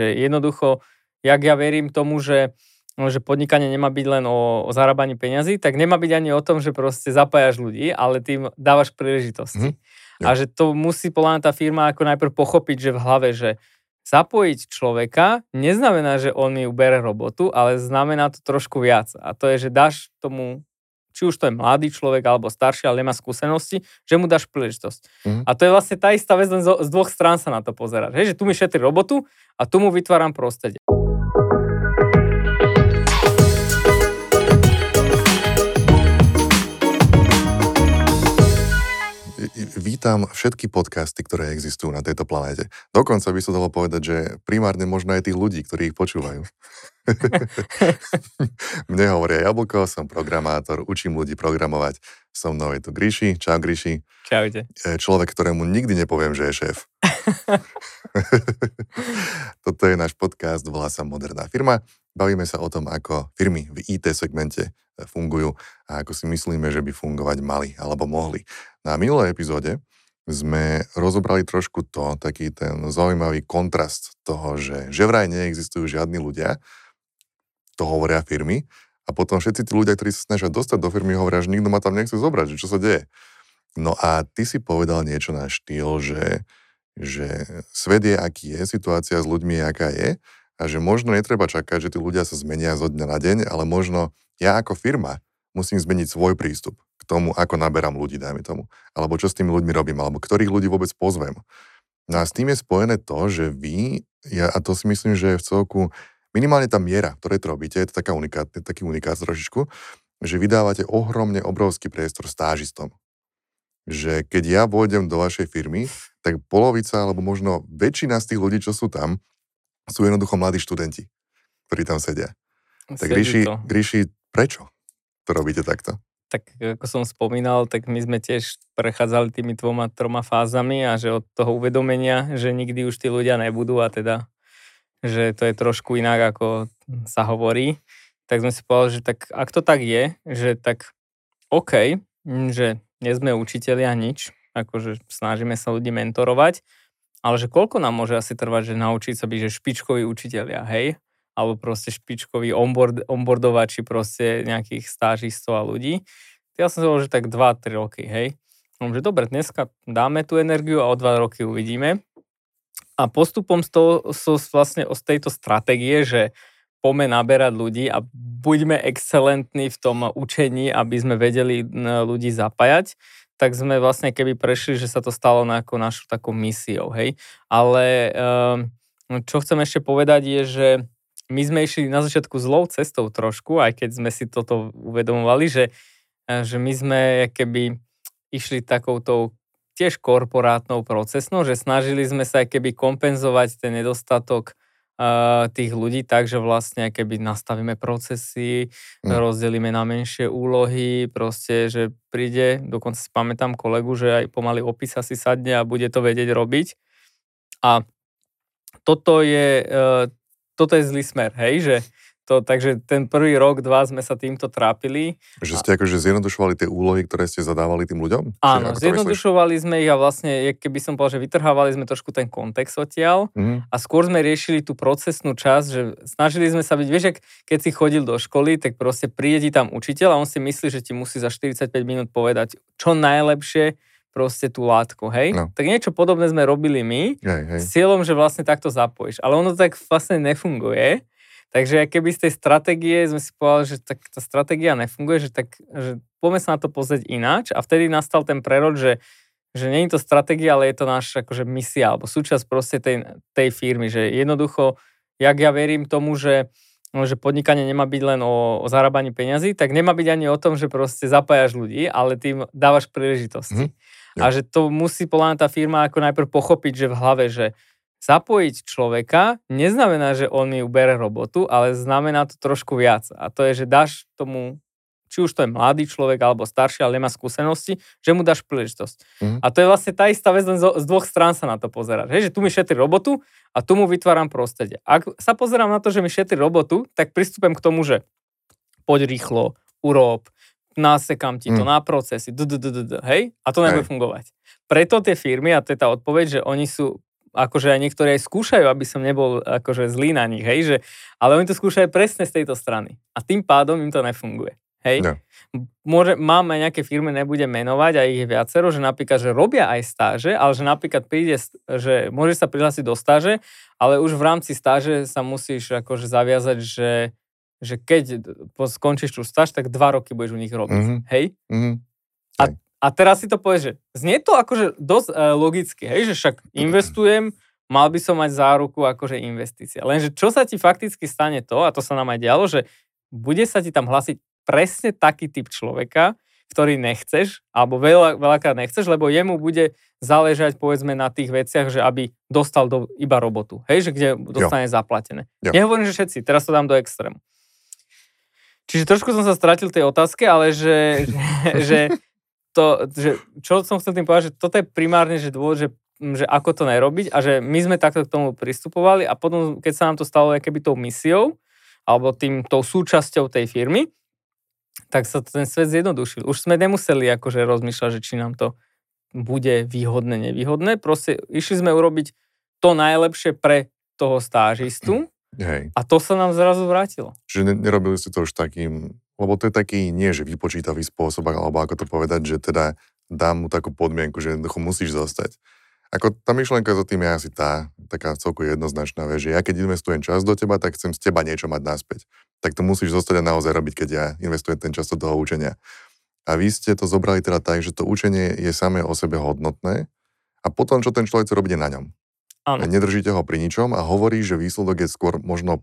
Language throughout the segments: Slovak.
že jednoducho, jak ja verím tomu, že že podnikanie nemá byť len o, o zarábaní peňazí, tak nemá byť ani o tom, že proste zapájaš ľudí, ale tým dávaš príležitosti. Mm-hmm. A že to musí podľa tá firma ako najprv pochopiť, že v hlave, že zapojiť človeka neznamená, že on mi ubere robotu, ale znamená to trošku viac. A to je, že dáš tomu, či už to je mladý človek alebo starší, ale nemá skúsenosti, že mu dáš príležitosť. Mm-hmm. A to je vlastne tá istá vec, len z, dvoch strán sa na to pozerať. Hej, že tu mi šetrí robotu a tu mu vytváram prostredie. Vítam všetky podcasty, ktoré existujú na tejto planéte. Dokonca by som dalo povedať, že primárne možno aj tých ľudí, ktorí ich počúvajú. Mne hovoria Jablko, som programátor, učím ľudí programovať. So mnou je tu Gríši. Čau Gríši. Čaute. Človek, ktorému nikdy nepoviem, že je šéf. Toto je náš podcast, volá sa Moderná firma. Bavíme sa o tom, ako firmy v IT segmente fungujú a ako si myslíme, že by fungovať mali alebo mohli. Na minulej epizóde sme rozobrali trošku to, taký ten zaujímavý kontrast toho, že, že vraj neexistujú žiadni ľudia, to hovoria firmy, a potom všetci tí ľudia, ktorí sa snažia dostať do firmy, hovoria, že nikto ma tam nechce zobrať, že čo sa deje. No a ty si povedal niečo na štýl, že, že svet je, aký je, situácia s ľuďmi je, aká je, a že možno netreba čakať, že tí ľudia sa zmenia zo dňa na deň, ale možno ja ako firma musím zmeniť svoj prístup k tomu, ako naberám ľudí, dajme tomu. Alebo čo s tými ľuďmi robím, alebo ktorých ľudí vôbec pozvem. No a s tým je spojené to, že vy, ja, a to si myslím, že v celku, minimálne tá miera, ktoré to robíte, je to taká unikát, taký unikát trošičku, že vydávate ohromne obrovský priestor stážistom. Že keď ja vôjdem do vašej firmy, tak polovica, alebo možno väčšina z tých ľudí, čo sú tam, sú jednoducho mladí študenti, ktorí tam sedia. Tak Gríši, Gríši, prečo? to robíte takto? Tak ako som spomínal, tak my sme tiež prechádzali tými dvoma, troma fázami a že od toho uvedomenia, že nikdy už tí ľudia nebudú a teda, že to je trošku inak, ako sa hovorí, tak sme si povedali, že tak ak to tak je, že tak OK, že nie sme učiteľia nič, akože snažíme sa ľudí mentorovať, ale že koľko nám môže asi trvať, že naučiť sa byť, že špičkoví učiteľia, hej? alebo proste špičkový onboard, onboardovači proste nejakých stážistov a ľudí. Ja som hovoril, že tak 2-3 roky, hej. Mám, že dobre, dneska dáme tú energiu a o 2 roky uvidíme. A postupom z, toho, so, vlastne z tejto stratégie, že poďme naberať ľudí a buďme excelentní v tom učení, aby sme vedeli ľudí zapájať, tak sme vlastne keby prešli, že sa to stalo na ako našu takou misiou, hej. Ale um, čo chcem ešte povedať je, že my sme išli na začiatku zlou cestou trošku, aj keď sme si toto uvedomovali, že, e, že my sme keby išli takouto tiež korporátnou procesnou, že snažili sme sa keby kompenzovať ten nedostatok tých ľudí tak, že vlastne keby nastavíme procesy, mm. rozdelíme na menšie úlohy, proste, že príde, dokonca si pamätám kolegu, že aj pomaly opisa si sadne a bude to vedieť robiť. A toto je uh, toto je zlý smer, hej, že to, takže ten prvý rok, dva sme sa týmto trápili. Že ste akože zjednodušovali tie úlohy, ktoré ste zadávali tým ľuďom? Áno, zjednodušovali sme ich a vlastne, keby som povedal, že vytrhávali sme trošku ten kontext odtiaľ mm. a skôr sme riešili tú procesnú časť, že snažili sme sa byť, vieš, keď si chodil do školy, tak proste príde ti tam učiteľ a on si myslí, že ti musí za 45 minút povedať čo najlepšie, proste tú látku, hej? No. Tak niečo podobné sme robili my, hej, hej. s cieľom, že vlastne takto zapojíš. Ale ono tak vlastne nefunguje. Takže keby z tej stratégie sme si povedali, že tak tá stratégia nefunguje, že tak že poďme sa na to pozrieť ináč a vtedy nastal ten prerod, že, že nie je to stratégia, ale je to naša akože misia alebo súčasť proste tej, tej firmy, že jednoducho, jak ja verím tomu, že No, že podnikanie nemá byť len o, o zarábaní peňazí, tak nemá byť ani o tom, že proste zapájaš ľudí, ale tým dávaš príležitosti. Mm-hmm. A že to musí podľa tá firma ako najprv pochopiť, že v hlave, že zapojiť človeka neznamená, že on mi ubere robotu, ale znamená to trošku viac. A to je, že dáš tomu či už to je mladý človek alebo starší, ale nemá skúsenosti, že mu dáš príležitosť. Mm. A to je vlastne tá istá vec, len z, dvoch strán sa na to pozerať. Hej, že tu mi šetrí robotu a tu mu vytváram prostredie. Ak sa pozerám na to, že mi šetrí robotu, tak pristúpem k tomu, že poď rýchlo, urob, nasekám ti to mm. na procesy, hej, a to nebude fungovať. Preto tie firmy, a to je tá odpoveď, že oni sú akože aj niektorí aj skúšajú, aby som nebol akože zlý na nich, hej, že, ale oni to skúšajú presne z tejto strany. A tým pádom im to nefunguje. Hej. No. Môže, máme nejaké firmy, nebudem menovať, a ich je viacero, že napríklad, že robia aj stáže, ale že napríklad príde, že môže sa prihlásiť do stáže, ale už v rámci stáže sa musíš akože zaviazať, že, že keď skončíš tú stáž, tak dva roky budeš u nich robiť. Mm-hmm. Hej? Mm-hmm. A, teraz si to povieš, že znie to akože dosť uh, logicky, hej, že však investujem, mal by som mať záruku akože investícia. Lenže čo sa ti fakticky stane to, a to sa nám aj dialo, že bude sa ti tam hlasiť presne taký typ človeka, ktorý nechceš, alebo veľa, veľakrát nechceš, lebo jemu bude záležať povedzme na tých veciach, že aby dostal do, iba robotu, hej, že kde dostane jo. zaplatené. Jo. Nehovorím, že všetci, teraz to dám do extrému. Čiže trošku som sa stratil tej otázke, ale že, že, že, to, že čo som chcel tým povedať, že toto je primárne, že dôvod, že, že ako to nerobiť a že my sme takto k tomu pristupovali a potom, keď sa nám to stalo keby tou misiou, alebo tým, tou súčasťou tej firmy, tak sa ten svet zjednodušil. Už sme nemuseli akože rozmýšľať, že či nám to bude výhodné, nevýhodné. Proste išli sme urobiť to najlepšie pre toho stážistu Hej. a to sa nám zrazu vrátilo. Čiže nerobili ste to už takým, lebo to je taký, nie že vypočítavý spôsob, alebo ako to povedať, že teda dám mu takú podmienku, že jednoducho musíš zostať. Ako tá myšlienka za tým je asi tá, taká celku jednoznačná, že ja keď investujem čas do teba, tak chcem z teba niečo mať naspäť tak to musíš zostať a naozaj robiť, keď ja investujem ten čas do toho učenia. A vy ste to zobrali teda tak, že to učenie je samé o sebe hodnotné a potom, čo ten človek je na ňom. Áno. Nedržíte ho pri ničom a hovorí, že výsledok je skôr možno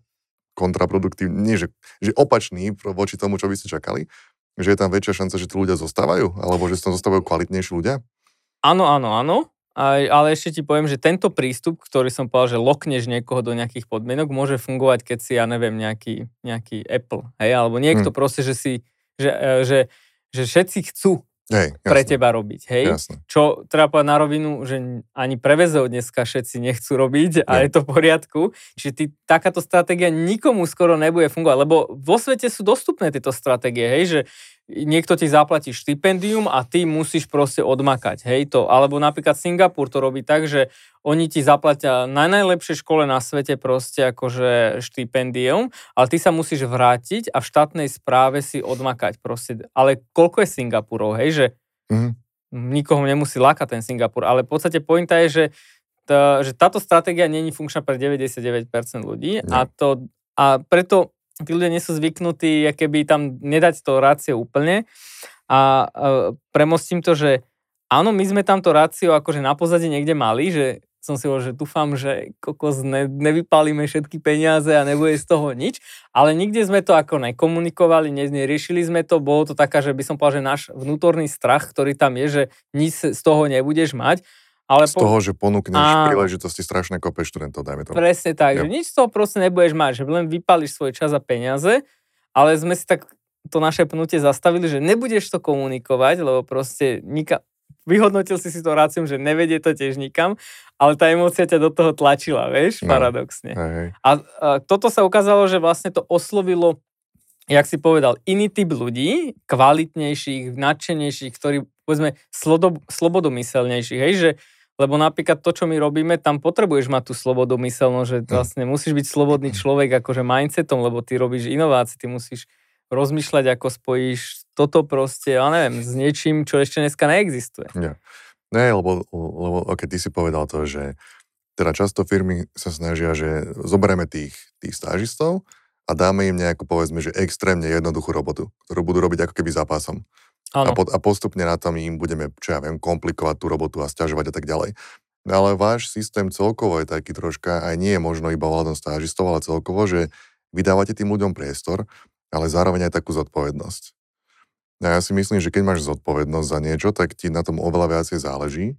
kontraproduktívny, nie, že, že opačný voči tomu, čo by ste čakali, že je tam väčšia šanca, že tí ľudia zostávajú, alebo že tam zostávajú kvalitnejší ľudia? Áno, áno, áno. A, ale ešte ti poviem, že tento prístup, ktorý som povedal, že lokneš niekoho do nejakých podmienok, môže fungovať, keď si, ja neviem, nejaký, nejaký Apple, hej, alebo niekto hmm. proste, že si, že, e, že, že všetci chcú Hej, pre teba robiť, hej? Jasne. Čo treba povedať na rovinu, že ani prevezov dneska všetci nechcú robiť a je to v poriadku. Čiže ty, takáto stratégia nikomu skoro nebude fungovať, lebo vo svete sú dostupné tieto stratégie, hej, že niekto ti zaplatí štipendium a ty musíš proste odmakať, hej to. Alebo napríklad Singapur to robí tak, že oni ti zaplatia na najlepšej škole na svete proste akože štipendium, ale ty sa musíš vrátiť a v štátnej správe si odmakať proste. Ale koľko je Singapurov, hej, že mm-hmm. nikoho nemusí lákať ten Singapur, ale v podstate pointa je, že, tá, že táto stratégia není funkčná pre 99% ľudí a, to, a preto tí ľudia nie sú zvyknutí, keby tam nedať to rácio úplne. A uh, premostím to, že áno, my sme tam to rácio akože na pozadí niekde mali, že som si hovoril, že dúfam, že kokos ne, nevypálime všetky peniaze a nebude z toho nič, ale nikde sme to ako nekomunikovali, ne, neriešili sme to, bolo to taká, že by som povedal, že náš vnútorný strach, ktorý tam je, že nič z toho nebudeš mať ale z po... toho, že ponúkneš a... príležitosti strašné kope študentov, dajme to. Presne tak, jo. že nič z toho proste nebudeš mať, že len vypališ svoj čas a peniaze, ale sme si tak to naše pnutie zastavili, že nebudeš to komunikovať, lebo proste nika... vyhodnotil si si to ráciom, že nevedie to tiež nikam, ale tá emócia ťa do toho tlačila, vieš, no. paradoxne. Hej. A, a toto sa ukázalo, že vlastne to oslovilo jak si povedal, iný typ ľudí, kvalitnejších, nadšenejších, ktorí, povedzme, slobodomyselnejších, hej, že lebo napríklad to, čo my robíme, tam potrebuješ mať tú slobodu myselnosť, že hm. vlastne musíš byť slobodný človek akože mindsetom, lebo ty robíš inovácie, ty musíš rozmýšľať, ako spojíš toto proste, ja neviem, s niečím, čo ešte dneska neexistuje. Ja. Ne, lebo, lebo okay, ty si povedal to, že teda často firmy sa snažia, že zoberieme tých, tých stážistov a dáme im nejakú, povedzme, že extrémne jednoduchú robotu, ktorú budú robiť ako keby zápasom. A, po, a postupne na tom im budeme, čo ja viem, komplikovať tú robotu a stiažovať a tak ďalej. Ale váš systém celkovo je taký troška, aj nie je možno iba ohľadom stážistov, ale celkovo, že vydávate tým ľuďom priestor, ale zároveň aj takú zodpovednosť. A ja si myslím, že keď máš zodpovednosť za niečo, tak ti na tom oveľa viacej záleží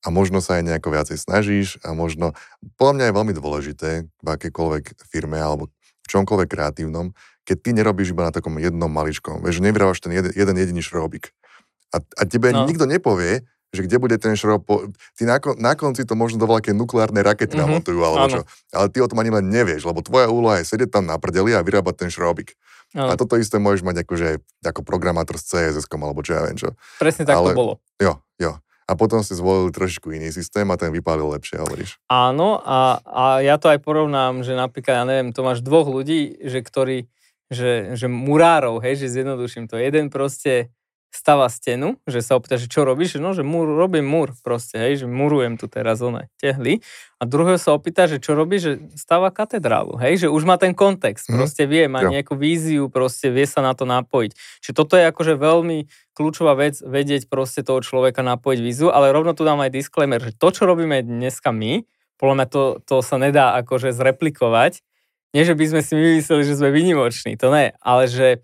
a možno sa aj nejako viacej snažíš a možno, podľa mňa je veľmi dôležité v akékoľvek firme alebo v čomkoľvek kreatívnom, keď ty nerobíš iba na takom jednom maličkom, vieš, nevyrábaš ten jeden, jeden jediný šrobik. A, a tebe no. nikto nepovie, že kde bude ten šrob, po... ty na, na konci to možno do veľké nukleárnej rakety mm-hmm. namontujú, alebo ano. čo. Ale ty o tom ani len nevieš, lebo tvoja úloha je sedieť tam na prdeli a vyrábať ten šrobik. Ano. A toto isté môžeš mať akože ako programátor s CSS, alebo čo ja viem čo. Presne tak Ale, to bolo. Jo, jo. A potom si zvolili trošičku iný systém a ten vypálil lepšie, hovoríš. Áno, a, a ja to aj porovnám, že napríklad, ja neviem, to máš dvoch ľudí, že ktorí, že, že murárov, hej, že zjednoduším to. Jeden proste stava stenu, že sa opýta, že čo robíš, no, že múr, robím múr proste, hej, že murujem tu teraz one tehly. A druhého sa opýta, že čo robí, že stáva katedrálu, hej, že už má ten kontext, mm. proste vie, má nejakú víziu, proste vie sa na to napojiť. Čiže toto je akože veľmi kľúčová vec, vedieť proste toho človeka napojiť víziu, ale rovno tu dám aj disclaimer, že to, čo robíme dneska my, podľa mňa to, to sa nedá akože zreplikovať. Nie, že by sme si mysleli, že sme vynimoční, to ne, ale že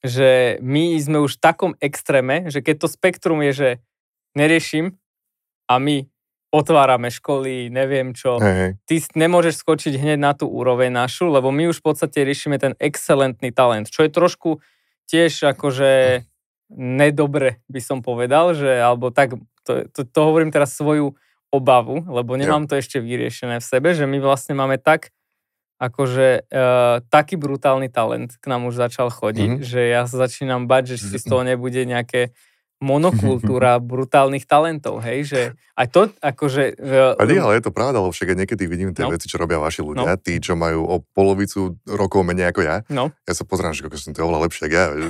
že my sme už v takom extréme, že keď to spektrum je, že neriešim a my otvárame školy, neviem čo, hej, ty nemôžeš skočiť hneď na tú úroveň našu, lebo my už v podstate riešime ten excelentný talent, čo je trošku tiež akože nedobre by som povedal, že alebo tak, to, to, to hovorím teraz svoju obavu, lebo nemám to ešte vyriešené v sebe, že my vlastne máme tak akože uh, taký brutálny talent k nám už začal chodiť, mm-hmm. že ja sa začínam bať, že si z toho nebude nejaké monokultúra brutálnych talentov, hej, že aj to akože... Uh, ale je to pravda, lebo však niekedy vidím tie no. veci, čo robia vaši ľudia, no. tí, čo majú o polovicu rokov menej ako ja. No. Ja sa pozrám, že som to oveľa lepšie ako ja. No.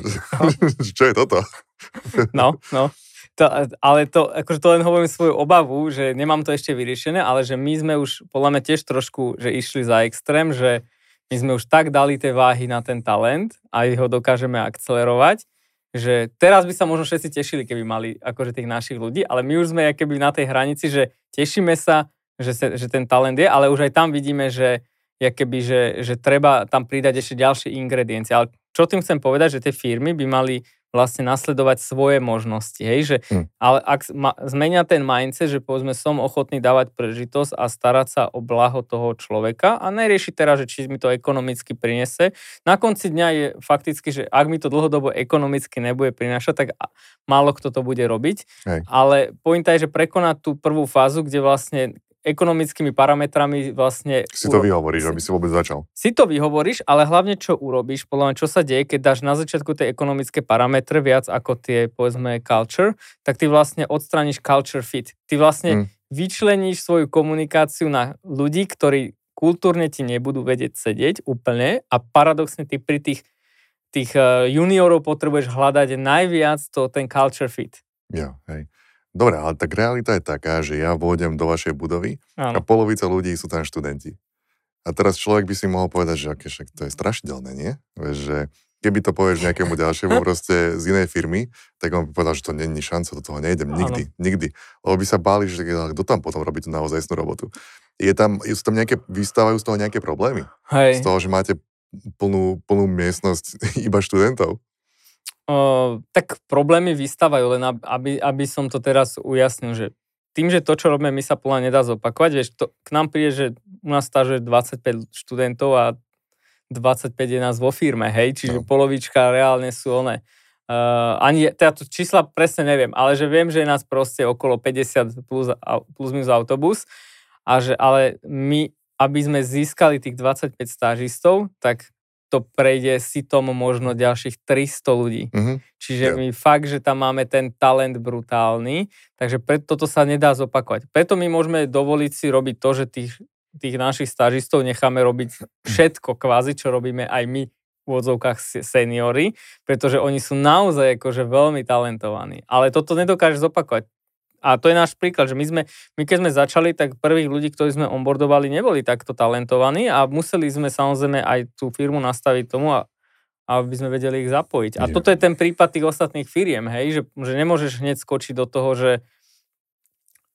čo je toto? no, no. To, ale to, akože to len hovorím svoju obavu, že nemám to ešte vyriešené, ale že my sme už podľa mňa tiež trošku, že išli za extrém, že my sme už tak dali tie váhy na ten talent a ho dokážeme akcelerovať, že teraz by sa možno všetci tešili, keby mali akože tých našich ľudí, ale my už sme keby na tej hranici, že tešíme sa, že, se, že ten talent je, ale už aj tam vidíme, že, keby, že, že treba tam pridať ešte ďalšie ingrediencie. Ale čo tým chcem povedať, že tie firmy by mali vlastne nasledovať svoje možnosti, hej, že, mm. ale ak ma, zmenia ten mindset, že povedzme som ochotný dávať prežitosť a starať sa o blaho toho človeka a neriešiť teraz, že či mi to ekonomicky prinese. Na konci dňa je fakticky, že ak mi to dlhodobo ekonomicky nebude prinášať, tak málo kto to bude robiť, hej. ale pointa je, že prekonať tú prvú fázu, kde vlastne ekonomickými parametrami vlastne... Si to vyhovoríš, aby si vôbec začal. Si to vyhovoríš, ale hlavne čo urobíš, podľa mňa, čo sa deje, keď dáš na začiatku tie ekonomické parametre viac ako tie, povedzme, culture, tak ty vlastne odstraníš culture fit. Ty vlastne hmm. vyčleníš svoju komunikáciu na ľudí, ktorí kultúrne ti nebudú vedieť sedieť úplne a paradoxne ty pri tých, tých eh, juniorov potrebuješ hľadať najviac to, ten culture fit. Jo, hej. Dobre, ale tak realita je taká, že ja vôjdem do vašej budovy Áno. a polovica ľudí sú tam študenti. A teraz človek by si mohol povedať, že aké, však to je strašidelné, nie? Vieš, že keby to povieš nejakému ďalšiemu proste z inej firmy, tak on by povedal, že to není šanca, do toho nejdem nikdy, Áno. nikdy. Lebo by sa báli, že kto tam potom robí tú naozajstnú robotu. Je tam, sú tam nejaké, vystávajú z toho nejaké problémy? Hej. Z toho, že máte plnú, plnú miestnosť iba študentov? Uh, tak problémy vystávajú, len aby, aby som to teraz ujasnil, že tým, že to, čo robíme, my sa plne nedá zopakovať, vieš, to, k nám príde, že u nás stáže 25 študentov a 25 je nás vo firme, hej, čiže no. polovička reálne sú one. Uh, ani, teda to čísla presne neviem, ale že viem, že je nás proste okolo 50 plus, plus minus autobus a že ale my, aby sme získali tých 25 stážistov, tak to prejde si tom možno ďalších 300 ľudí. Mm-hmm. Čiže yeah. my fakt, že tam máme ten talent brutálny, takže preto toto sa nedá zopakovať. Preto my môžeme dovoliť si robiť to, že tých, tých našich stážistov necháme robiť všetko kvázi, čo robíme aj my v úvodzovkách seniory, pretože oni sú naozaj akože veľmi talentovaní. Ale toto nedokáže zopakovať. A to je náš príklad, že my sme, my keď sme začali, tak prvých ľudí, ktorí sme onboardovali, neboli takto talentovaní a museli sme samozrejme aj tú firmu nastaviť tomu, a, aby sme vedeli ich zapojiť. A Nie. toto je ten prípad tých ostatných firiem, hej, že, že nemôžeš hneď skočiť do toho, že,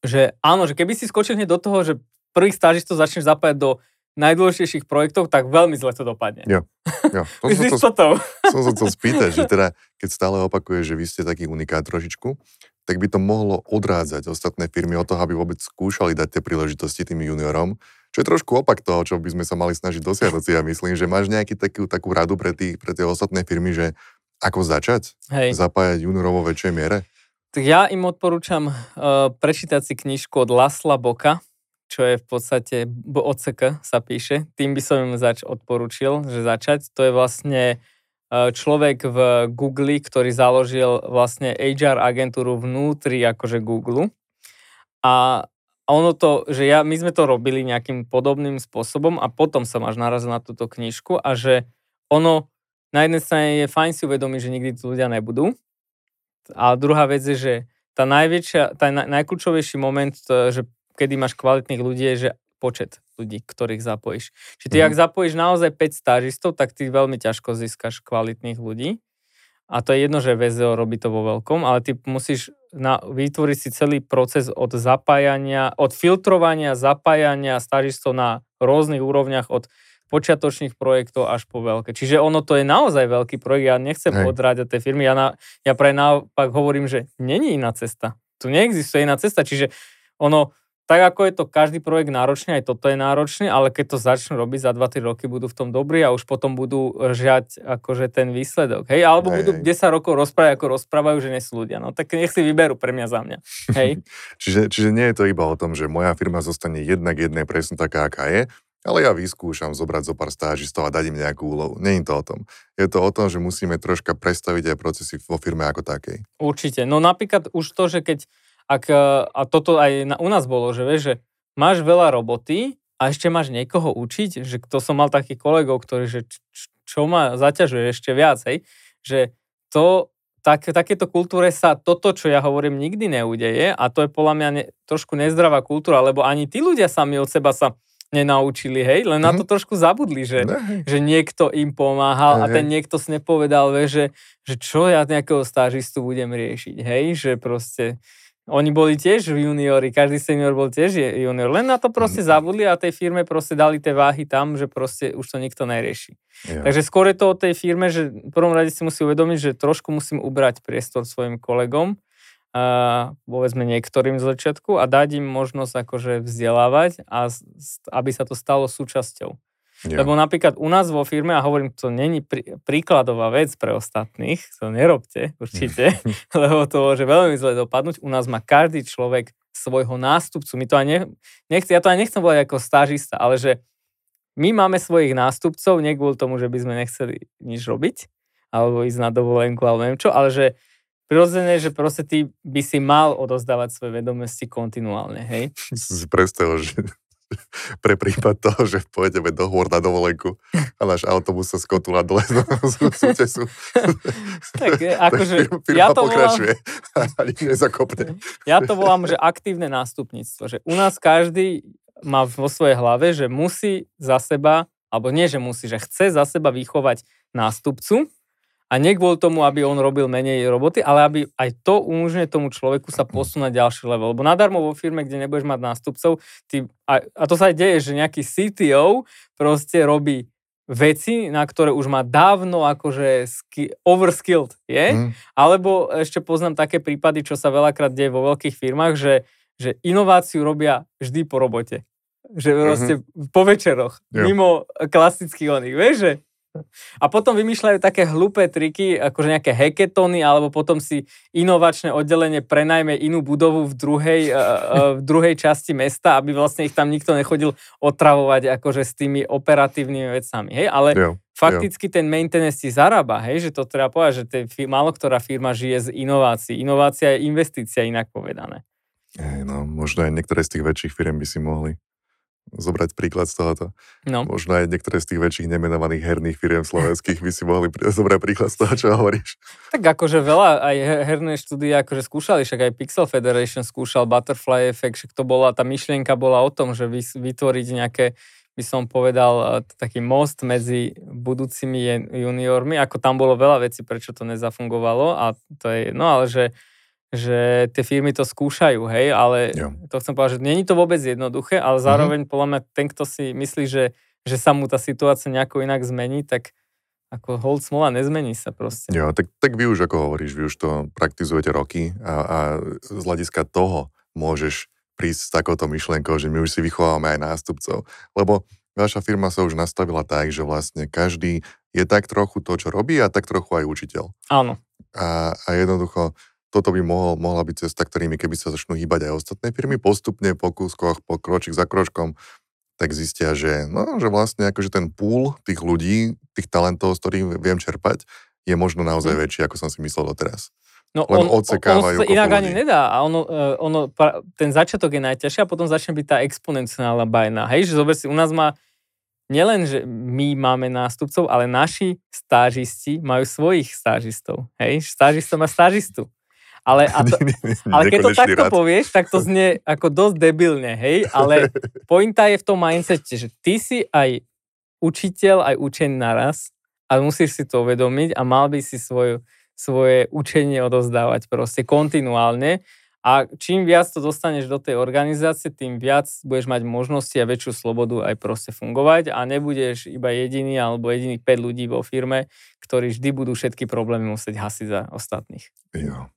že áno, že keby si skočil hneď do toho, že prvých stážistov začneš zapájať do najdôležitejších projektov, tak veľmi zle to dopadne. Jo, jo. To som, to, som sa chcel spýtať, že teda, keď stále opakuje, že vy ste taký unikát trošičku, tak by to mohlo odrádzať ostatné firmy od toho, aby vôbec skúšali dať tie príležitosti tým juniorom, čo je trošku opak toho, čo by sme sa mali snažiť dosiahnuť si. Ja myslím, že máš nejaký takú, takú radu pre, tých, pre tie ostatné firmy, že ako začať? Hej. Zapájať juniorov vo väčšej miere? Tak ja im odporúčam uh, prečítať si knižku od Lasla Boka, čo je v podstate BOCK sa píše. Tým by som im zač odporúčil, že začať. To je vlastne človek v Google, ktorý založil vlastne HR agentúru vnútri akože Google. A ono to, že ja, my sme to robili nejakým podobným spôsobom a potom sa máš naraz na túto knižku a že ono na jednej strane je fajn si uvedomiť, že nikdy tu ľudia nebudú. A druhá vec je, že tá najväčšia, tá najkľúčovejší moment, že kedy máš kvalitných ľudí, je, že počet ľudí, ktorých zapojíš. Čiže ty, mm. ak zapojíš naozaj 5 stážistov, tak ty veľmi ťažko získaš kvalitných ľudí. A to je jedno, že VZO robí to vo veľkom, ale ty musíš na, vytvoriť si celý proces od zapájania, od filtrovania, zapájania stážistov na rôznych úrovniach, od počiatočných projektov až po veľké. Čiže ono to je naozaj veľký projekt, ja nechcem Hej. odráďať tej firmy, ja, na, ja pre naopak hovorím, že není iná cesta. Tu neexistuje iná cesta, čiže ono, tak ako je to každý projekt náročný, aj toto je náročný, ale keď to začnú robiť za 2-3 roky, budú v tom dobrí a už potom budú žiať akože ten výsledok. Hej, alebo hej, budú hej. 10 rokov rozprávať, ako rozprávajú, že nie sú ľudia. No tak nech si vyberú pre mňa za mňa. Hej. čiže, čiže nie je to iba o tom, že moja firma zostane jednak jednej presne taká, aká je, ale ja vyskúšam zobrať zo pár stážistov a dať im nejakú úlohu. Je to o tom. Je to o tom, že musíme troška predstaviť aj procesy vo firme ako takej. Určite. No napríklad už to, že keď ak, e, a toto aj na, u nás bolo, že vieš, že máš veľa roboty a ešte máš niekoho učiť, že to som mal takých kolegov, ktorí, že č, čo ma zaťažuje ešte viac, hej, že to, tak, takéto kultúre sa toto, čo ja hovorím, nikdy neudeje a to je podľa mňa ne, trošku nezdravá kultúra, lebo ani tí ľudia sami od seba sa nenaučili, hej, len mm. na to mhm. trošku zabudli, že, že niekto im pomáhal a ten niekto si nepovedal, vie, že, že čo ja nejakého stážistu budem riešiť, hej, že proste oni boli tiež juniori, každý senior bol tiež junior, len na to proste mm. zabudli a tej firme proste dali tie váhy tam, že proste už to nikto nerieši. Ja. Takže skôr je to o tej firme, že v prvom rade si musí uvedomiť, že trošku musím ubrať priestor svojim kolegom, a povedzme niektorým z začiatku a dať im možnosť akože vzdelávať a aby sa to stalo súčasťou. Lebo napríklad u nás vo firme, a hovorím, to není prí, príkladová vec pre ostatných, to nerobte určite, lebo to môže veľmi zle dopadnúť. U nás má každý človek svojho nástupcu. My to aj ne, nechci, ja to aj nechcem povedať ako stážista, ale že my máme svojich nástupcov, nie kvôli tomu, že by sme nechceli nič robiť, alebo ísť na dovolenku, alebo neviem čo, ale že prirodzené, že proste ty by si mal odozdávať svoje vedomosti kontinuálne, hej? Si predstavil, že pre prípad toho, že pôjdeme do hôr na dovolenku a náš autobus sa skotula dole z útesu. tak akože ja to pokračuje volám, a nikto nezakopne. Ja to volám, že aktívne nástupníctvo. Že u nás každý má vo svojej hlave, že musí za seba, alebo nie, že musí, že chce za seba vychovať nástupcu, a nie kvôli tomu, aby on robil menej roboty, ale aby aj to umožňuje tomu človeku sa posunúť ďalší level. Lebo nadarmo vo firme, kde nebudeš mať nástupcov, ty, a, a to sa aj deje, že nejaký CTO proste robí veci, na ktoré už má dávno akože ski, overskilled, je? Mm. Alebo ešte poznám také prípady, čo sa veľakrát deje vo veľkých firmách, že, že inováciu robia vždy po robote. Že proste mm-hmm. po večeroch, jo. mimo klasických oných, vieš, že a potom vymýšľajú také hlúpe triky, akože nejaké heketony, alebo potom si inovačné oddelenie prenajme inú budovu v druhej, v druhej časti mesta, aby vlastne ich tam nikto nechodil otravovať akože s tými operatívnymi vecami. Hej? Ale jo, fakticky jo. ten maintenance si zarába, hej? že to treba povedať, že tej, málo ktorá firma žije z inovácií. Inovácia je investícia, inak povedané. Hej, no, možno aj niektoré z tých väčších firm by si mohli zobrať príklad z tohoto. No. Možno aj niektoré z tých väčších nemenovaných herných firiem slovenských by si mohli zobrať príklad z toho, čo hovoríš. Tak akože veľa aj herné štúdie akože skúšali, však aj Pixel Federation skúšal Butterfly Effect, však to bola, tá myšlienka bola o tom, že vytvoriť nejaké by som povedal, taký most medzi budúcimi juniormi, ako tam bolo veľa vecí, prečo to nezafungovalo a to je, no ale že že tie firmy to skúšajú, hej, ale jo. to chcem povedať, že není to vôbec jednoduché, ale mhm. zároveň mm-hmm. podľa mňa ten, kto si myslí, že, že sa mu tá situácia nejako inak zmení, tak ako hold smola nezmení sa proste. Jo, tak, tak vy už, ako hovoríš, vy už to praktizujete roky a, a z hľadiska toho môžeš prísť s takouto myšlienkou, že my už si vychovávame aj nástupcov. Lebo vaša firma sa už nastavila tak, že vlastne každý je tak trochu to, čo robí a tak trochu aj učiteľ. Áno. A, a jednoducho toto by mohol, mohla byť cesta, ktorými keby sa začnú hýbať aj ostatné firmy, postupne po kúskoch, po kročík za kročkom, tak zistia, že, no, že vlastne akože ten púl tých ľudí, tých talentov, z ktorých viem čerpať, je možno naozaj mm. väčší, ako som si myslel doteraz. No Len on, odsekávajú on, inak ani nedá. A ono, eh, ono, ten začiatok je najťažší a potom začne byť tá exponenciálna bajna. Hej, že zober si, u nás má nielen, že my máme nástupcov, ale naši stážisti majú svojich stážistov. Hej, stážista má stážistu. Ale, a to, ale keď to takto rad. povieš, tak to znie ako dosť debilne, hej? Ale pointa je v tom mindsete, že ty si aj učiteľ, aj učený naraz a musíš si to uvedomiť a mal by si svoju, svoje učenie odozdávať proste kontinuálne a čím viac to dostaneš do tej organizácie, tým viac budeš mať možnosti a väčšiu slobodu aj proste fungovať a nebudeš iba jediný alebo jediných 5 ľudí vo firme, ktorí vždy budú všetky problémy musieť hasiť za ostatných. Jo.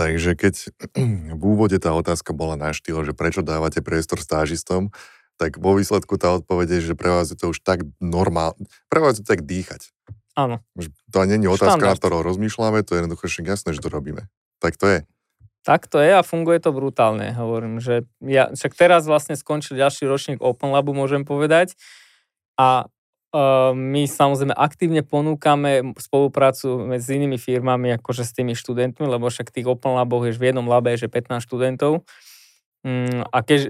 Takže keď v úvode tá otázka bola na štýl, že prečo dávate priestor stážistom, tak vo výsledku tá odpoveď je, že pre vás je to už tak normálne, pre vás je to tak dýchať. Áno. To nie je otázka, na ktorou rozmýšľame, to je jednoducho jasné, že to robíme. Tak to je. Tak to je a funguje to brutálne, hovorím, že ja, však teraz vlastne skončil ďalší ročník Open Labu, môžem povedať, a my samozrejme aktívne ponúkame spoluprácu medzi inými firmami, akože s tými študentmi, lebo však tých Open Labov je v jednom labe, že 15 študentov. Mm, a keď,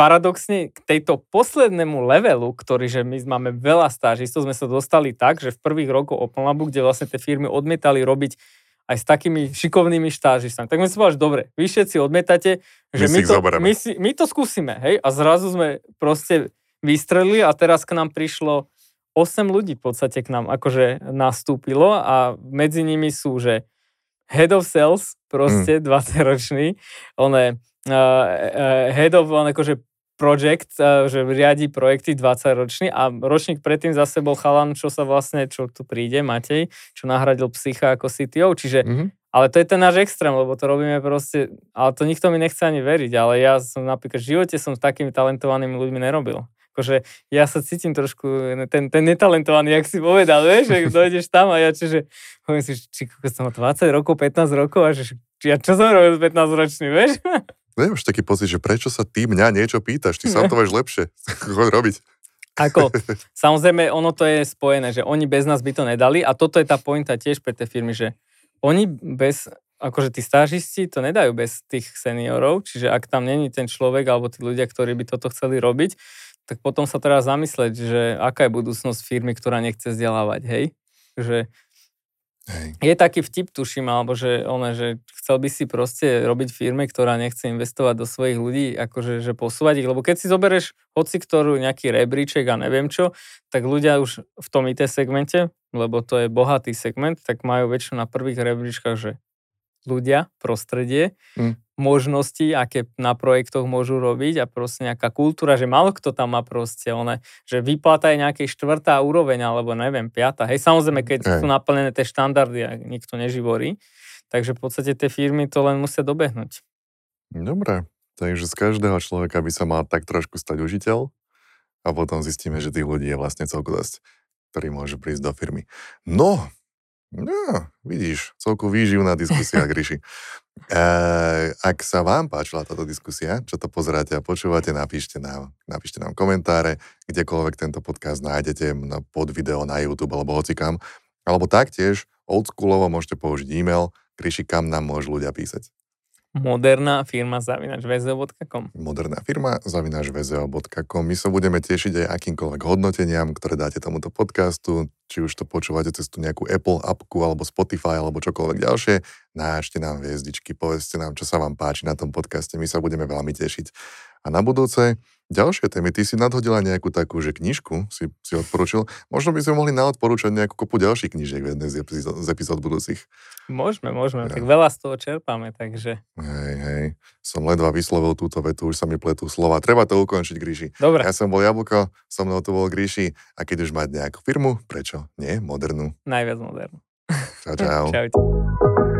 paradoxne k tejto poslednému levelu, ktorý, že my máme veľa stážistov, sme sa dostali tak, že v prvých rokoch Open Labu, kde vlastne tie firmy odmietali robiť aj s takými šikovnými štážistami. Tak sme si povedali, dobre, vy všetci odmietate, že My my, to, zoberieme. my, si, my to skúsime, hej? A zrazu sme proste vystrelili a teraz k nám prišlo 8 ľudí v podstate k nám akože nastúpilo a medzi nimi sú, že head of sales, proste 20-ročný, on je uh, head of on akože project, uh, že riadi projekty 20-ročný a ročník predtým zase bol chalan, čo sa vlastne, čo tu príde, Matej, čo nahradil psycha ako CTO, čiže Mhm. ale to je ten náš extrém, lebo to robíme proste, ale to nikto mi nechce ani veriť, ale ja som napríklad v živote som s takými talentovanými ľuďmi nerobil. Akože ja sa cítim trošku, ten, ten netalentovaný, jak si povedal, vieš, že dojdeš tam a ja čiže, poviem si, či som mal 20 rokov, 15 rokov a že ja čo som robil s 15 ročným, vieš? Už taký pocit, že prečo sa ty mňa niečo pýtaš, ty sám to vieš lepšie. Choď robiť. Ako, samozrejme, ono to je spojené, že oni bez nás by to nedali a toto je tá pointa tiež pre tie firmy, že oni bez, akože tí stážisti to nedajú bez tých seniorov, čiže ak tam není ten človek alebo tí ľudia, ktorí by toto chceli robiť, tak potom sa treba zamysleť, že aká je budúcnosť firmy, ktorá nechce vzdelávať, hej? Že Hej. je taký vtip, tuším, alebo že, one, že chcel by si proste robiť firme, ktorá nechce investovať do svojich ľudí, akože že posúvať ich, lebo keď si zoberieš hoci ktorú nejaký rebríček a neviem čo, tak ľudia už v tom IT segmente, lebo to je bohatý segment, tak majú väčšinou na prvých rebríčkach, že ľudia, prostredie, Mm. možnosti, aké na projektoch môžu robiť a proste nejaká kultúra, že málo kto tam má proste, one, že výplata je nejakej štvrtá úroveň, alebo neviem, piata. Hej, samozrejme, keď Hej. sú naplnené tie štandardy a nikto neživorí, takže v podstate tie firmy to len musia dobehnúť. Dobre, takže z každého človeka by sa mal tak trošku stať užiteľ a potom zistíme, že tých ľudí je vlastne celku dosť, ktorí môžu prísť do firmy. No, no, vidíš, celku výživná diskusia, Gríši. E, ak sa vám páčila táto diskusia, čo to pozeráte a počúvate, napíšte nám, napíšte nám komentáre, kdekoľvek tento podcast nájdete, na, pod video na YouTube alebo hocikam. Alebo taktiež, oldschoolovo môžete použiť e-mail, Gríši, kam nám môžu ľudia písať. Moderná firma zavinač vzl.com. moderná firma, zavináš vzeo.com. My sa budeme tešiť aj akýmkoľvek hodnoteniam, ktoré dáte tomuto podcastu, či už to počúvate cez tú nejakú Apple appku, alebo Spotify, alebo čokoľvek ďalšie. Nášte nám hviezdičky, povedzte nám, čo sa vám páči na tom podcaste, my sa budeme veľmi tešiť. A na budúce ďalšie témy, ty si nadhodila nejakú takú, že knižku si, si odporučil. Možno by sme mohli naodporúčať nejakú kopu ďalších knižiek v jednej z epizód, z epizód budúcich. Môžeme, môžeme, Ja. tak veľa z toho čerpáme, takže Hej, hej. Som ledva vyslovil túto vetu, už sa mi pletú slova. Treba to ukončiť, Gríši. dobre, Ja som bol Jablko, so mnou tu bol Gríši a keď už mať nejakú firmu, prečo nie? Modernú. najviac modernú. Čau, čau. Čaute.